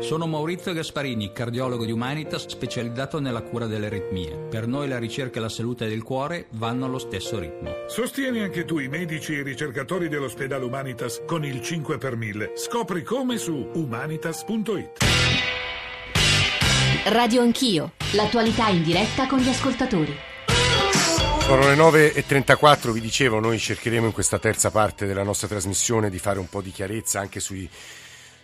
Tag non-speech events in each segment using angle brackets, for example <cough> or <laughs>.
Sono Maurizio Gasparini, cardiologo di Humanitas specializzato nella cura delle aritmie. Per noi la ricerca e la salute del cuore vanno allo stesso ritmo. Sostieni anche tu i medici e i ricercatori dell'ospedale Humanitas con il 5 per 1000. Scopri come su humanitas.it. Radio Anch'io, l'attualità in diretta con gli ascoltatori. Sono le 9.34, vi dicevo, noi cercheremo in questa terza parte della nostra trasmissione di fare un po' di chiarezza anche sui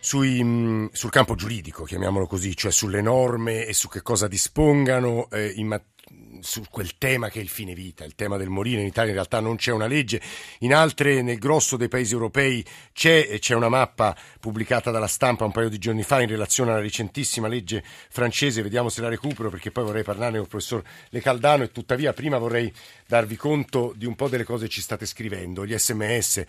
sui, mh, sul campo giuridico, chiamiamolo così, cioè sulle norme e su che cosa dispongano eh, in, materia su quel tema che è il fine vita, il tema del morire. In Italia in realtà non c'è una legge, in altre, nel grosso dei paesi europei, c'è, c'è una mappa pubblicata dalla stampa un paio di giorni fa in relazione alla recentissima legge francese. Vediamo se la recupero perché poi vorrei parlarne con il professor Le Caldano e tuttavia prima vorrei darvi conto di un po' delle cose che ci state scrivendo, gli sms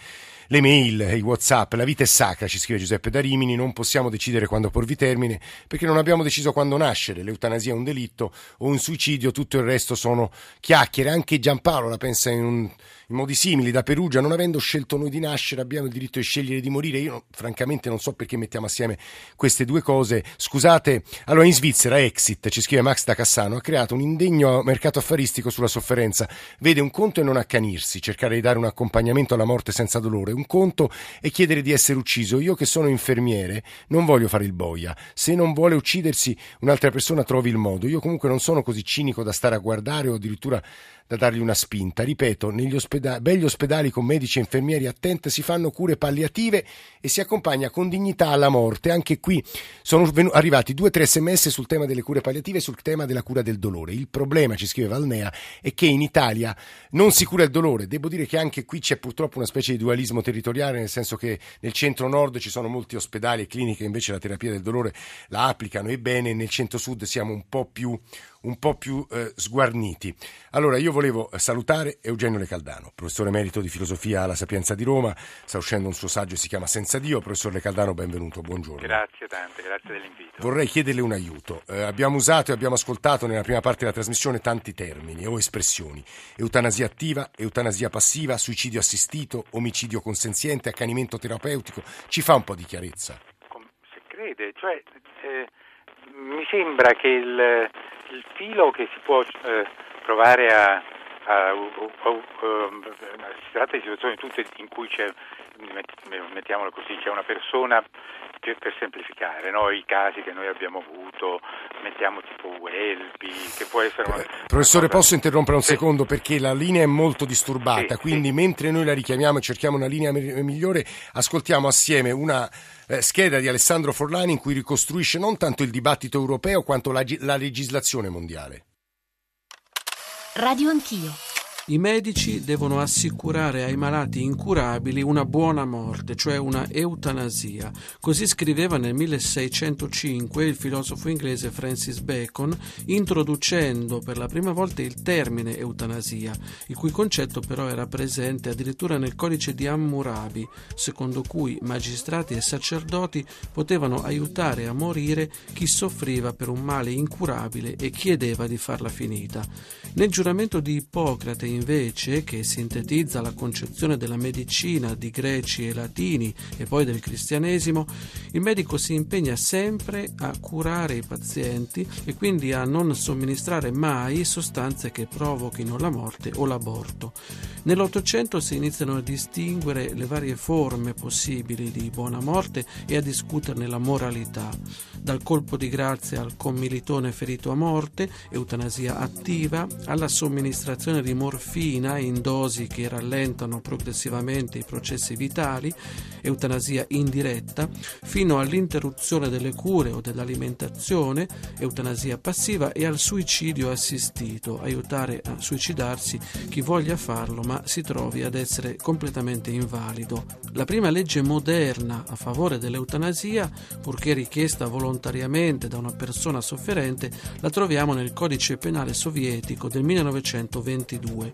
le mail, i whatsapp, la vita è sacra, ci scrive Giuseppe da Rimini, non possiamo decidere quando porvi termine perché non abbiamo deciso quando nascere, l'eutanasia è un delitto o un suicidio, tutto il resto sono chiacchiere, anche Giampaolo la pensa in un in modi simili da Perugia, non avendo scelto noi di nascere, abbiamo il diritto di scegliere di morire. Io francamente non so perché mettiamo assieme queste due cose. Scusate, allora in Svizzera Exit, ci scrive Max da Cassano, ha creato un indegno mercato affaristico sulla sofferenza. Vede un conto è non accanirsi, cercare di dare un accompagnamento alla morte senza dolore, un conto è chiedere di essere ucciso. Io che sono infermiere non voglio fare il boia. Se non vuole uccidersi, un'altra persona trovi il modo. Io comunque non sono così cinico da stare a guardare o addirittura da dargli una spinta. Ripeto, negli ospedali, begli ospedali con medici e infermieri attenti si fanno cure palliative e si accompagna con dignità alla morte. Anche qui sono arrivati due o tre sms sul tema delle cure palliative e sul tema della cura del dolore. Il problema, ci scrive Valnea, è che in Italia non si cura il dolore. Devo dire che anche qui c'è purtroppo una specie di dualismo territoriale, nel senso che nel centro-nord ci sono molti ospedali e cliniche che invece la terapia del dolore la applicano e bene, nel centro-sud siamo un po' più un po' più eh, sguarniti. Allora, io volevo salutare Eugenio Le Caldano, professore emerito di filosofia alla Sapienza di Roma, sta uscendo un suo saggio, si chiama Senza Dio. Professor Le Caldano, benvenuto, buongiorno. Grazie tante, grazie dell'invito. Vorrei chiederle un aiuto. Eh, abbiamo usato e abbiamo ascoltato nella prima parte della trasmissione tanti termini o espressioni. Eutanasia attiva, eutanasia passiva, suicidio assistito, omicidio consenziente, accanimento terapeutico. Ci fa un po' di chiarezza. Se crede, cioè eh, mi sembra che il il filo che si può eh, provare a, a, a, a, si tratta di situazioni tutte in cui c'è mettiamolo così, c'è una persona per, per semplificare, no? i casi che noi abbiamo avuto, mettiamo tipo Welby, che può essere una... Professore, posso interrompere un sì. secondo perché la linea è molto disturbata, sì, quindi sì. mentre noi la richiamiamo e cerchiamo una linea migliore, ascoltiamo assieme una eh, scheda di Alessandro Forlani in cui ricostruisce non tanto il dibattito europeo quanto la, la legislazione mondiale. Radio Anch'io. I medici devono assicurare ai malati incurabili una buona morte, cioè una eutanasia. Così scriveva nel 1605 il filosofo inglese Francis Bacon, introducendo per la prima volta il termine eutanasia, il cui concetto però era presente addirittura nel codice di Hammurabi, secondo cui magistrati e sacerdoti potevano aiutare a morire chi soffriva per un male incurabile e chiedeva di farla finita. Nel giuramento di Ippocrate invece, che sintetizza la concezione della medicina di greci e latini e poi del cristianesimo, il medico si impegna sempre a curare i pazienti e quindi a non somministrare mai sostanze che provochino la morte o l'aborto. Nell'Ottocento si iniziano a distinguere le varie forme possibili di buona morte e a discuterne la moralità, dal colpo di grazia al commilitone ferito a morte, eutanasia attiva, alla somministrazione di morfina in dosi che rallentano progressivamente i processi vitali, eutanasia indiretta, fino all'interruzione delle cure o dell'alimentazione, eutanasia passiva e al suicidio assistito, aiutare a suicidarsi chi voglia farlo ma si trovi ad essere completamente invalido. La prima legge moderna a favore dell'eutanasia, purché richiesta volontariamente da una persona sofferente, la troviamo nel codice penale sovietico del 1922.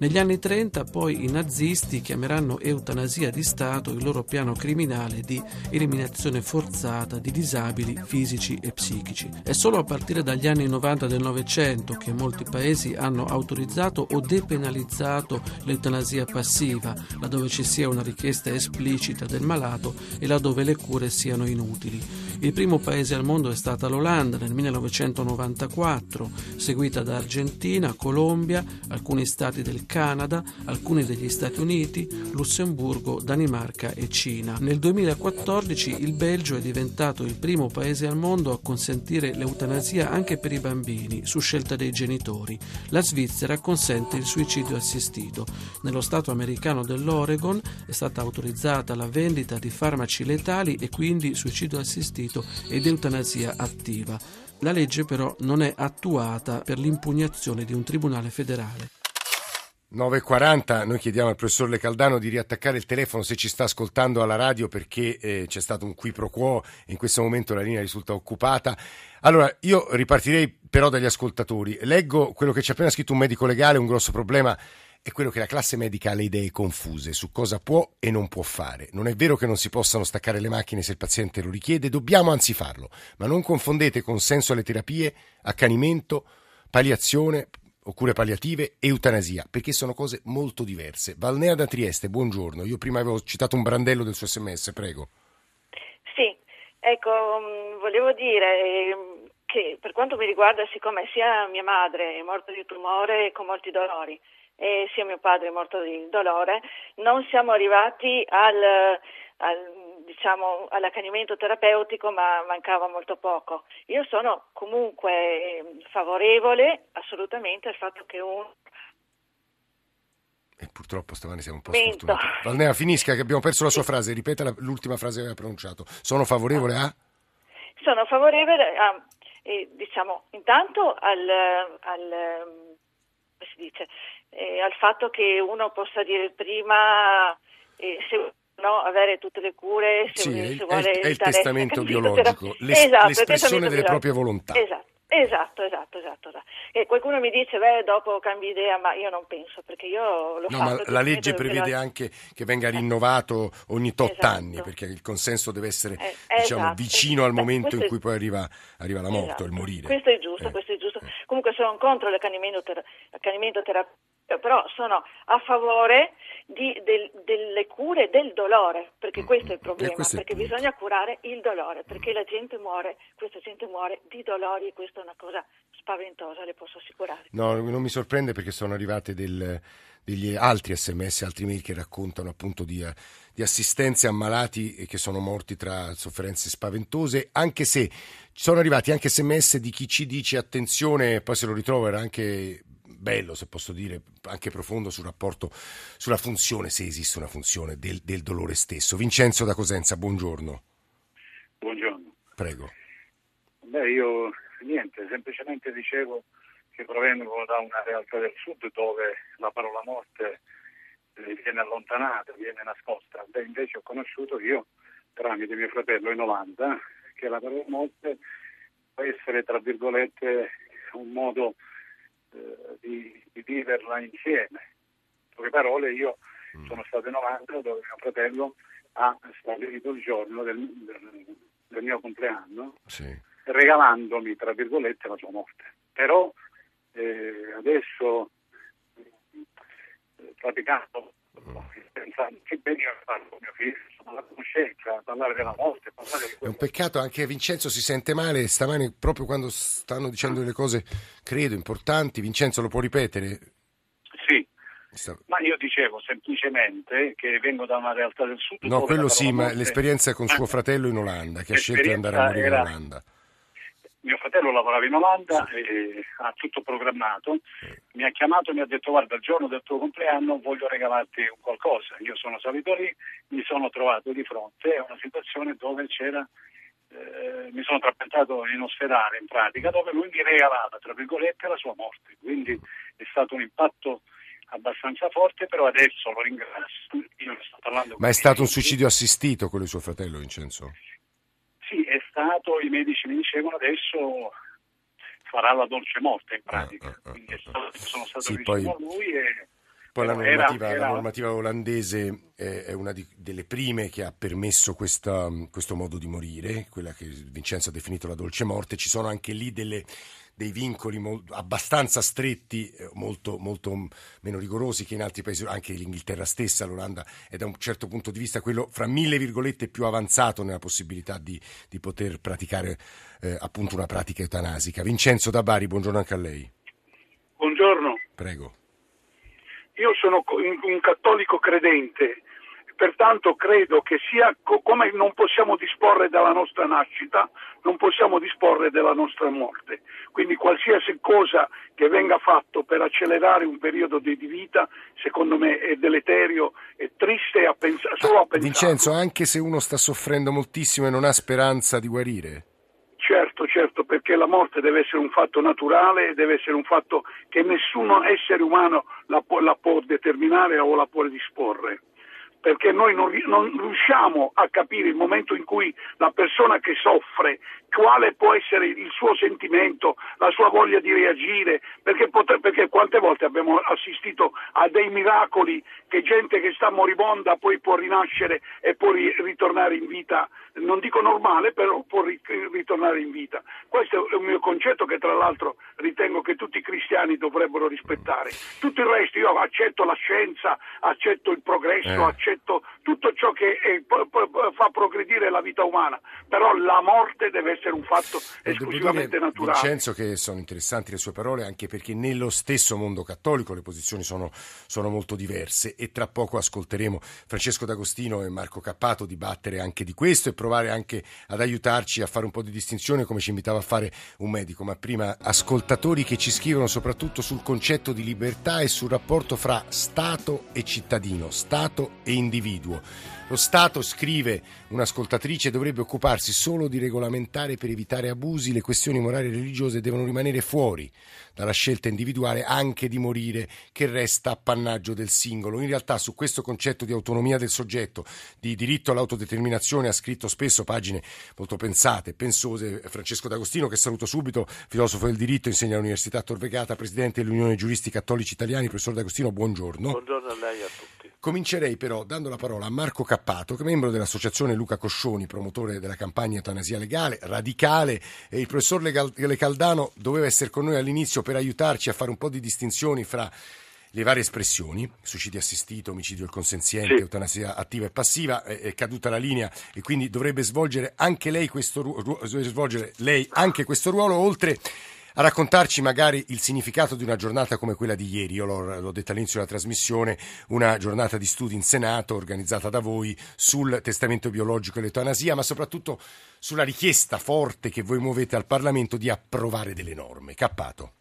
Negli anni 30 poi i nazisti chiameranno eutanasia di Stato il loro piano criminale di eliminazione forzata di disabili fisici e psichici. È solo a partire dagli anni 90 del Novecento che molti paesi hanno autorizzato o depenalizzato l'eutanasia passiva, laddove ci sia una richiesta esplicita del malato e laddove le cure siano inutili. Il primo paese al mondo è stata l'Olanda nel 1994, seguita da Argentina, Colombia, alcuni stati del Canada, alcuni degli Stati Uniti, Lussemburgo, Danimarca e Cina. Nel 2014 il Belgio è diventato il primo paese al mondo a consentire l'eutanasia anche per i bambini, su scelta dei genitori. La Svizzera consente il suicidio assistito. Nello stato americano dell'Oregon è stata autorizzata la vendita di farmaci letali e quindi suicidio assistito ed eutanasia attiva. La legge però non è attuata per l'impugnazione di un tribunale federale. 9.40, noi chiediamo al professor Le Caldano di riattaccare il telefono se ci sta ascoltando alla radio perché eh, c'è stato un qui pro quo e in questo momento la linea risulta occupata. Allora, io ripartirei però dagli ascoltatori. Leggo quello che ci ha appena scritto un medico legale, un grosso problema è quello che la classe medica ha le idee confuse su cosa può e non può fare. Non è vero che non si possano staccare le macchine se il paziente lo richiede, dobbiamo anzi farlo, ma non confondete consenso alle terapie, accanimento, palliazione o cure palliative eutanasia, perché sono cose molto diverse. Valnea da Trieste, buongiorno. Io prima avevo citato un brandello del suo sms, prego. Sì, ecco, mm, volevo dire ehm, che per quanto mi riguarda, siccome sia mia madre è morta di tumore con molti dolori, e sia mio padre è morto di dolore, non siamo arrivati al, al, diciamo, all'accanimento terapeutico, ma mancava molto poco. Io sono comunque favorevole assolutamente al fatto che uno e purtroppo stamani siamo un po' sfortunati. Valnea, finisca che abbiamo perso la sua frase, ripeta l'ultima frase che aveva pronunciato. Sono favorevole a? Sono favorevole a, eh, diciamo, intanto al, al come si dice, eh, al fatto che uno possa dire prima eh, se no, avere tutte le cure, se, sì, se vuole è, è il testamento <laughs> biologico, l'es- <laughs> esatto, l'espressione delle proprie volontà. Esatto. Esatto, esatto, esatto. E qualcuno mi dice, beh, dopo cambi idea, ma io non penso, perché io lo no. Ma la legge prevede lo... anche che venga rinnovato ogni tot esatto. anni, perché il consenso deve essere eh, diciamo, esatto. vicino al momento in cui poi arriva, arriva la morte, esatto. il morire. Questo è giusto, eh. questo è giusto. Eh. Comunque sono contro l'accanimento, ter- l'accanimento terapeutico però sono a favore di, del, delle cure del dolore, perché questo è il problema, è perché il bisogna curare il dolore, perché la gente muore, questa gente muore di dolori e questa è una cosa spaventosa, le posso assicurare. No, non mi sorprende perché sono arrivate del, degli altri sms, altri mail che raccontano appunto di, di assistenze a malati che sono morti tra sofferenze spaventose, anche se sono arrivati anche sms di chi ci dice attenzione, poi se lo ritrovo era anche bello, se posso dire, anche profondo sul rapporto, sulla funzione, se esiste una funzione del, del dolore stesso. Vincenzo da Cosenza, buongiorno. Buongiorno. Prego. Beh, io niente, semplicemente dicevo che provengo da una realtà del sud dove la parola morte eh, viene allontanata, viene nascosta. Beh, invece ho conosciuto io, tramite mio fratello in Olanda, che la parola morte può essere, tra virgolette, un modo eh, di, di, viverla insieme. In poche parole, io mm. sono stato in Olanda dove mio fratello ha stabilito il giorno del, del, del mio compleanno, sì. regalandomi, tra virgolette, la sua morte. Però eh, adesso, eh, praticando che bene io farlo con mio figlio, la conoscenza, parlare della morte, parlare di È un peccato, anche Vincenzo si sente male stamani proprio quando stanno dicendo delle cose, credo, importanti. Vincenzo lo può ripetere? Sì. Ma io dicevo semplicemente che vengo da una realtà del sud. No, quello sì, ma l'esperienza con suo fratello in Olanda, che ha scelto di andare a morire in Olanda mio fratello lavorava in Olanda e ha tutto programmato, mi ha chiamato e mi ha detto guarda il giorno del tuo compleanno voglio regalarti qualcosa, io sono salito lì, mi sono trovato di fronte a una situazione dove c'era, eh, mi sono trapiantato in ospedale in pratica, dove lui mi regalava tra virgolette la sua morte, quindi è stato un impatto abbastanza forte, però adesso lo ringrazio. Io sto parlando Ma è stato un suicidio assistito quello di suo fratello Vincenzo? È stato, i medici mi dicevano adesso farà la dolce morte in pratica. Ah, ah, ah, Quindi stato, sono stato sì, vicino poi... a lui e Poi la normativa, era, era... La normativa olandese è una di, delle prime che ha permesso questa, questo modo di morire, quella che Vincenzo ha definito la dolce morte. Ci sono anche lì delle, dei vincoli molto, abbastanza stretti, eh, molto, molto, meno rigorosi che in altri paesi, anche l'Inghilterra stessa, l'Olanda è da un certo punto di vista quello fra mille virgolette più avanzato nella possibilità di, di poter praticare eh, appunto una pratica eutanasica. Vincenzo da Bari, buongiorno anche a lei. Buongiorno. Prego. Io sono un cattolico credente, pertanto credo che sia come non possiamo disporre della nostra nascita, non possiamo disporre della nostra morte. Quindi qualsiasi cosa che venga fatto per accelerare un periodo di vita, secondo me è deleterio, è triste a pens- solo a pensare. Vincenzo, anche se uno sta soffrendo moltissimo e non ha speranza di guarire? Certo, certo, perché la morte deve essere un fatto naturale, deve essere un fatto che nessun essere umano la può, la può determinare o la può disporre perché noi non, non, riusciamo a capire il momento in cui la persona che soffre, quale può essere il suo sentimento, la sua voglia di reagire, perché, potre, perché quante volte abbiamo assistito a dei miracoli che gente che sta moribonda poi può rinascere e può ritornare in vita, non dico normale, però può ritornare in vita. Questo è un mio concetto che tra l'altro ritengo che tutti i cristiani dovrebbero rispettare. Tutto il resto io accetto la scienza, accetto il progresso, eh. accetto tutto ciò che è, fa progredire la vita umana, però la morte deve essere un fatto eh, esclusivamente dire, naturale. Vincenzo che sono interessanti le sue parole anche perché nello stesso mondo cattolico le posizioni sono, sono molto diverse. E tra poco ascolteremo Francesco D'Agostino e Marco Cappato dibattere anche di questo e provare anche ad aiutarci a fare un po' di distinzione come ci invitava a fare un medico, ma prima ascoltatori che ci scrivono soprattutto sul concetto di libertà e sul rapporto fra Stato e cittadino, Stato e individuo. Lo Stato, scrive un'ascoltatrice, dovrebbe occuparsi solo di regolamentare per evitare abusi, le questioni morali e religiose devono rimanere fuori dalla scelta individuale anche di morire che resta appannaggio del singolo. In realtà su questo concetto di autonomia del soggetto, di diritto all'autodeterminazione ha scritto spesso pagine molto pensate, pensose Francesco D'Agostino che saluto subito, filosofo del diritto, insegna all'Università Tor Vergata, presidente dell'Unione Giuristi Cattolici Italiani, professor D'Agostino, buongiorno. Buongiorno a lei e a tutti. Comincerei però dando la parola a Marco Cappato, che è membro dell'associazione Luca Coscioni, promotore della campagna eutanasia legale, radicale, e il professor Lecaldano doveva essere con noi all'inizio per aiutarci a fare un po' di distinzioni fra le varie espressioni, suicidio assistito, omicidio del consenziente, sì. eutanasia attiva e passiva, è, caduta la linea e quindi dovrebbe svolgere anche lei questo, ru- svolgere lei anche questo ruolo, oltre a raccontarci magari il significato di una giornata come quella di ieri. Io l'ho, l'ho detto all'inizio della trasmissione, una giornata di studi in Senato organizzata da voi sul testamento biologico e l'eutanasia, ma soprattutto sulla richiesta forte che voi muovete al Parlamento di approvare delle norme. Cappato.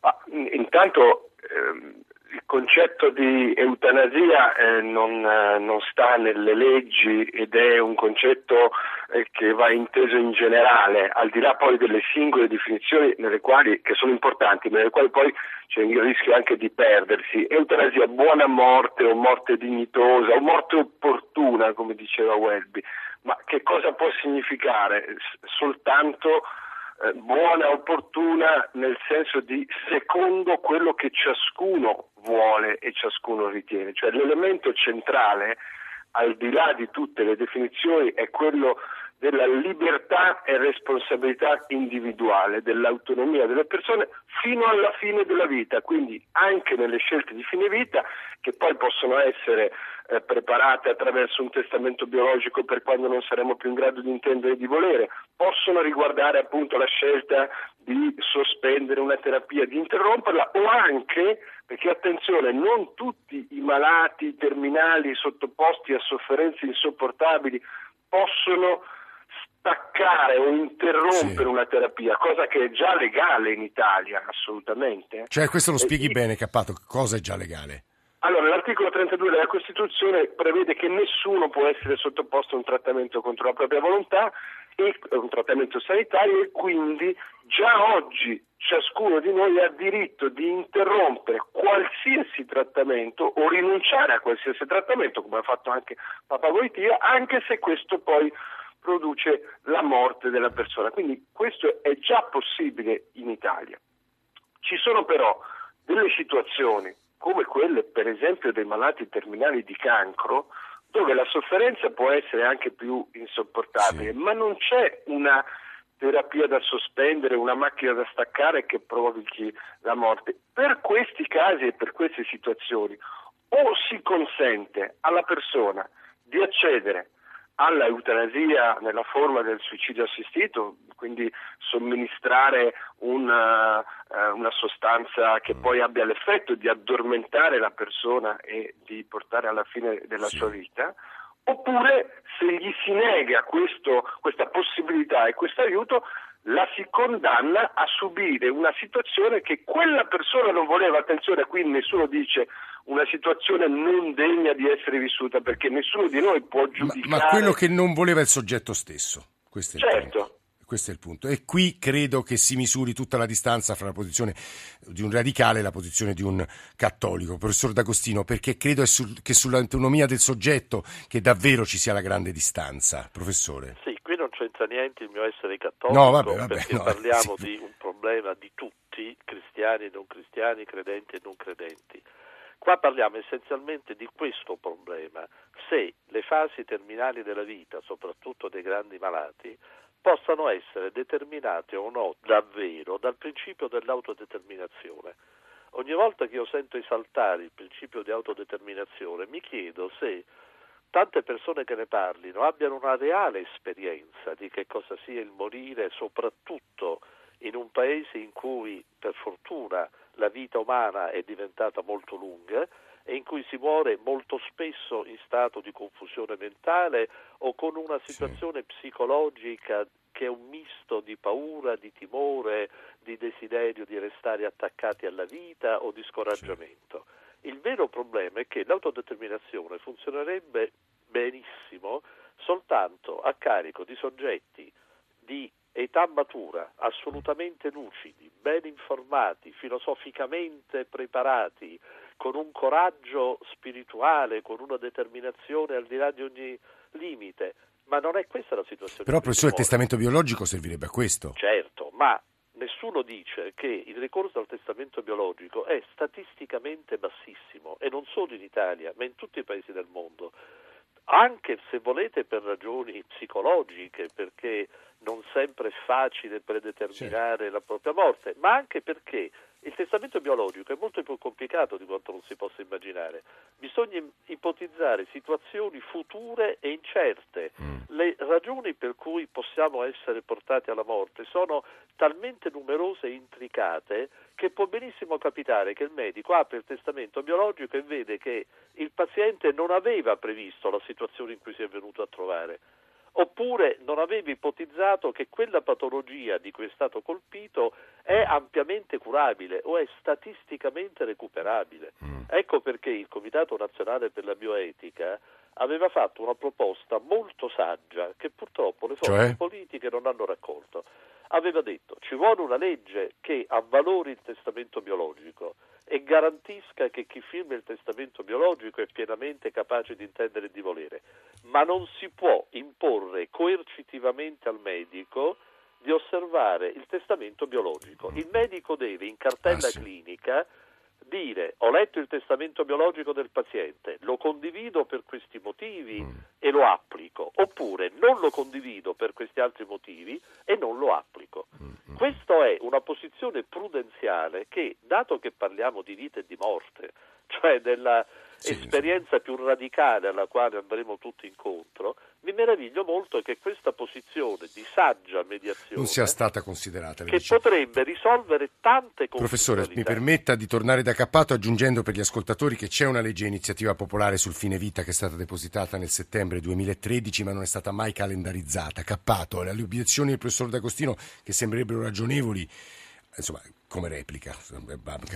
Ah, intanto ehm, concetto di eutanasia eh, non, eh, non, sta nelle leggi ed è un concetto eh, che va inteso in generale, al di là poi delle singole definizioni quali, che sono importanti, ma nelle quali poi c'è il rischio anche di perdersi. Eutanasia, buona morte o morte dignitosa o morte opportuna, come diceva Welby, ma che cosa può significare? Soltanto eh, buona, opportuna nel senso di secondo quello che ciascuno vuole e ciascuno ritiene, cioè l'elemento centrale al di là di tutte le definizioni è quello della libertà e responsabilità individuale, dell'autonomia delle persone fino alla fine della vita, quindi anche nelle scelte di fine vita che poi possono essere eh, preparate attraverso un testamento biologico per quando non saremo più in grado di intendere e di volere, possono riguardare appunto la scelta di sospendere una terapia, di interromperla o anche, perché attenzione, non tutti i malati terminali sottoposti a sofferenze insopportabili possono staccare o interrompere sì. una terapia, cosa che è già legale in Italia, assolutamente. Cioè, questo lo spieghi e, bene, Cappato, cosa è già legale? Allora, l'articolo 32 della Costituzione prevede che nessuno può essere sottoposto a un trattamento contro la propria volontà, e, un trattamento sanitario e quindi già oggi ciascuno di noi ha diritto di interrompere qualsiasi trattamento o rinunciare a qualsiasi trattamento, come ha fatto anche Papa Goitia, anche se questo poi produce la morte della persona. Quindi questo è già possibile in Italia. Ci sono però delle situazioni come quelle per esempio dei malati terminali di cancro, dove la sofferenza può essere anche più insopportabile, sì. ma non c'è una terapia da sospendere, una macchina da staccare che provochi la morte. Per questi casi e per queste situazioni o si consente alla persona di accedere alla eutanasia nella forma del suicidio assistito, quindi somministrare una, uh, una, sostanza che poi abbia l'effetto di addormentare la persona e di portare alla fine della sì. sua vita, oppure se gli si nega questo, questa possibilità e questo aiuto, la si condanna a subire una situazione che quella persona non voleva. Attenzione, qui nessuno dice una situazione non degna di essere vissuta perché nessuno di noi può giudicare. Ma, ma quello che non voleva il soggetto stesso. Questo è certo. il punto. Questo è il punto. E qui credo che si misuri tutta la distanza fra la posizione di un radicale e la posizione di un cattolico, professor D'Agostino, perché credo sul, che sull'autonomia del soggetto che davvero ci sia la grande distanza. Professore. Sì, non c'entra niente il mio essere cattolico, no, vabbè, vabbè, perché no, <laughs> parliamo sì. di un problema di tutti, cristiani e non cristiani, credenti e non credenti. Qua parliamo essenzialmente di questo problema, se le fasi terminali della vita, soprattutto dei grandi malati, possano essere determinate o no davvero dal principio dell'autodeterminazione. Ogni volta che io sento esaltare il principio di autodeterminazione mi chiedo se tante persone che ne parlino abbiano una reale esperienza di che cosa sia il morire, soprattutto in un paese in cui per fortuna la vita umana è diventata molto lunga e in cui si muore molto spesso in stato di confusione mentale o con una situazione sì. psicologica che è un misto di paura, di timore, di desiderio di restare attaccati alla vita o di scoraggiamento. Sì. Il vero problema è che l'autodeterminazione funzionerebbe benissimo soltanto a carico di soggetti di età matura, assolutamente lucidi, ben informati, filosoficamente preparati, con un coraggio spirituale, con una determinazione al di là di ogni limite. Ma non è questa la situazione. Però, professore, il testamento biologico servirebbe a questo. Certo, ma nessuno dice che il ricorso al testamento biologico è statisticamente bassissimo, e non solo in Italia, ma in tutti i paesi del mondo anche se volete per ragioni psicologiche, perché non sempre è facile predeterminare sì. la propria morte, ma anche perché il testamento biologico è molto più complicato di quanto non si possa immaginare. Bisogna ipotizzare situazioni future e incerte. Mm. Le ragioni per cui possiamo essere portati alla morte sono talmente numerose e intricate che può benissimo capitare che il medico apre il testamento biologico e vede che il paziente non aveva previsto la situazione in cui si è venuto a trovare oppure non aveva ipotizzato che quella patologia di cui è stato colpito è ampiamente curabile o è statisticamente recuperabile. Mm. Ecco perché il Comitato Nazionale per la Bioetica aveva fatto una proposta molto saggia che purtroppo le forze cioè? politiche non hanno raccolto. Aveva detto ci vuole una legge che avvalori il testamento biologico e garantisca che chi firma il testamento biologico è pienamente capace di intendere e di volere, ma non si può imporre coercitivamente al medico di osservare il testamento biologico. Il medico deve in cartella ah, sì. clinica dire ho letto il testamento biologico del paziente, lo condivido per questi motivi mm. e lo applico, oppure non lo condivido per questi altri motivi e non lo applico. Mm. Questa è una posizione prudenziale che, dato che parliamo di vita e di morte, <laughs> cioè della sì, esperienza sì. più radicale alla quale andremo tutti incontro, mi meraviglio molto che questa posizione di saggia mediazione non sia stata considerata. Che dice. potrebbe risolvere tante cose. Professore, mi permetta di tornare da Cappato aggiungendo per gli ascoltatori che c'è una legge iniziativa popolare sul fine vita che è stata depositata nel settembre 2013 ma non è stata mai calendarizzata. Cappato, le obiezioni del professor D'Agostino che sembrerebbero ragionevoli, insomma, come replica,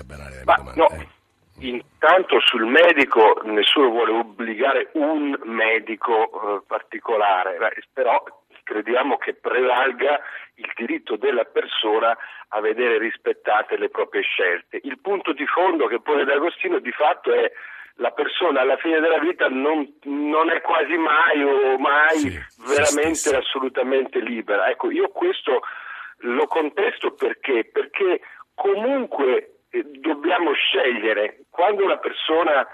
banale la domanda. No. Eh. Intanto sul medico nessuno vuole obbligare un medico eh, particolare, però crediamo che prevalga il diritto della persona a vedere rispettate le proprie scelte. Il punto di fondo che pone D'Agostino di fatto è la persona alla fine della vita non, non è quasi mai o mai sì, veramente assolutamente libera. Ecco, io questo lo contesto perché? Perché comunque dobbiamo scegliere. Quando una persona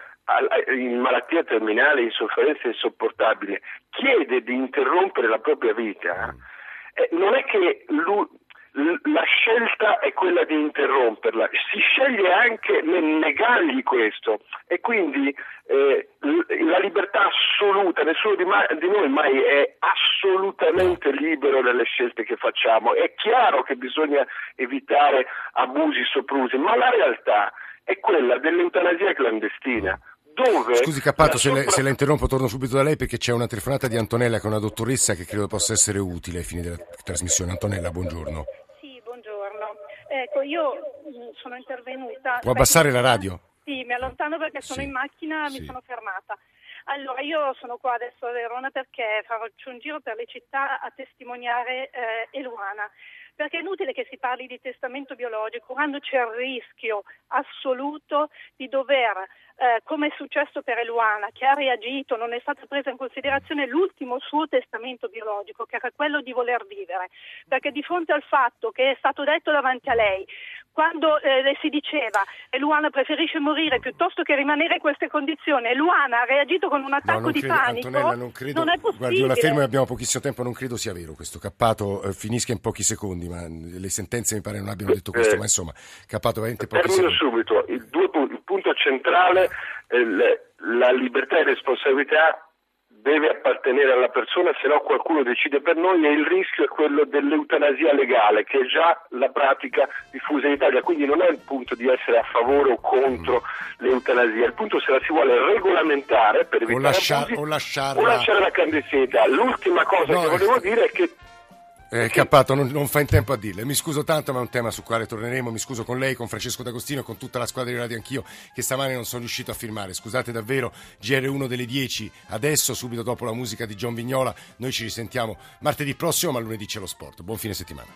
in malattia terminale, in sofferenza insopportabile, chiede di interrompere la propria vita, eh, non è che lui, la scelta è quella di interromperla, si sceglie anche nel negargli questo. E quindi eh, la libertà assoluta, nessuno di, ma- di, noi mai è assolutamente libero nelle scelte che facciamo, è chiaro che bisogna evitare abusi, soprusi, ma la realtà è quella dell'eutanasia clandestina. Dove Scusi Cappato, se, sopra... le, se, la interrompo torno subito da lei perché c'è una telefonata di Antonella che è una dottoressa che credo possa essere utile ai fini della trasmissione. Antonella, buongiorno. Ecco, io mm, sono intervenuta. Può abbassare la radio? Sì, mi allontano perché sono sì. in macchina, sì. mi sono fermata. Allora, io sono qua adesso a Verona perché faccio un giro per le città a testimoniare eh, Eluana perché è inutile che si parli di testamento biologico quando c'è il rischio assoluto di dover, eh, come è successo per Eluana, che ha reagito, non è stata presa in considerazione l'ultimo suo testamento biologico, che era quello di voler vivere, perché di fronte al fatto che è stato detto davanti a lei, quando eh, si diceva e Luana preferisce morire piuttosto che rimanere in queste condizioni e Luana ha reagito con un attacco no, di credo, panico Antonella, non, credo, non è possibile guardi, io la fermo e abbiamo pochissimo tempo non credo sia vero questo. Cappato eh, finisca in pochi secondi ma le sentenze mi pare non abbiano detto questo eh, ma insomma Cappato veramente pochi termino secondi. subito. Il, due, il punto centrale la libertà e responsabilità deve appartenere alla persona, se no qualcuno decide per noi e il rischio è quello dell'eutanasia legale, che è già la pratica diffusa in Italia, quindi non è il punto di essere a favore o contro l'eutanasia, il punto è se la si vuole regolamentare per evitare o, lascia, abusi, o, lasciarla... o lasciare la clandestinità. L'ultima cosa no, che volevo dire è che eh, Cappato, non, non, fa in tempo a dirle. Mi scuso tanto, ma è un tema su quale torneremo. Mi scuso con lei, con Francesco D'Agostino con tutta la squadra di Radio Anch'io, che stamane non sono riuscito a firmare. Scusate davvero, GR1 delle 10, adesso, subito dopo la musica di John Vignola. Noi ci risentiamo martedì prossimo, ma lunedì c'è lo sport. Buon fine settimana.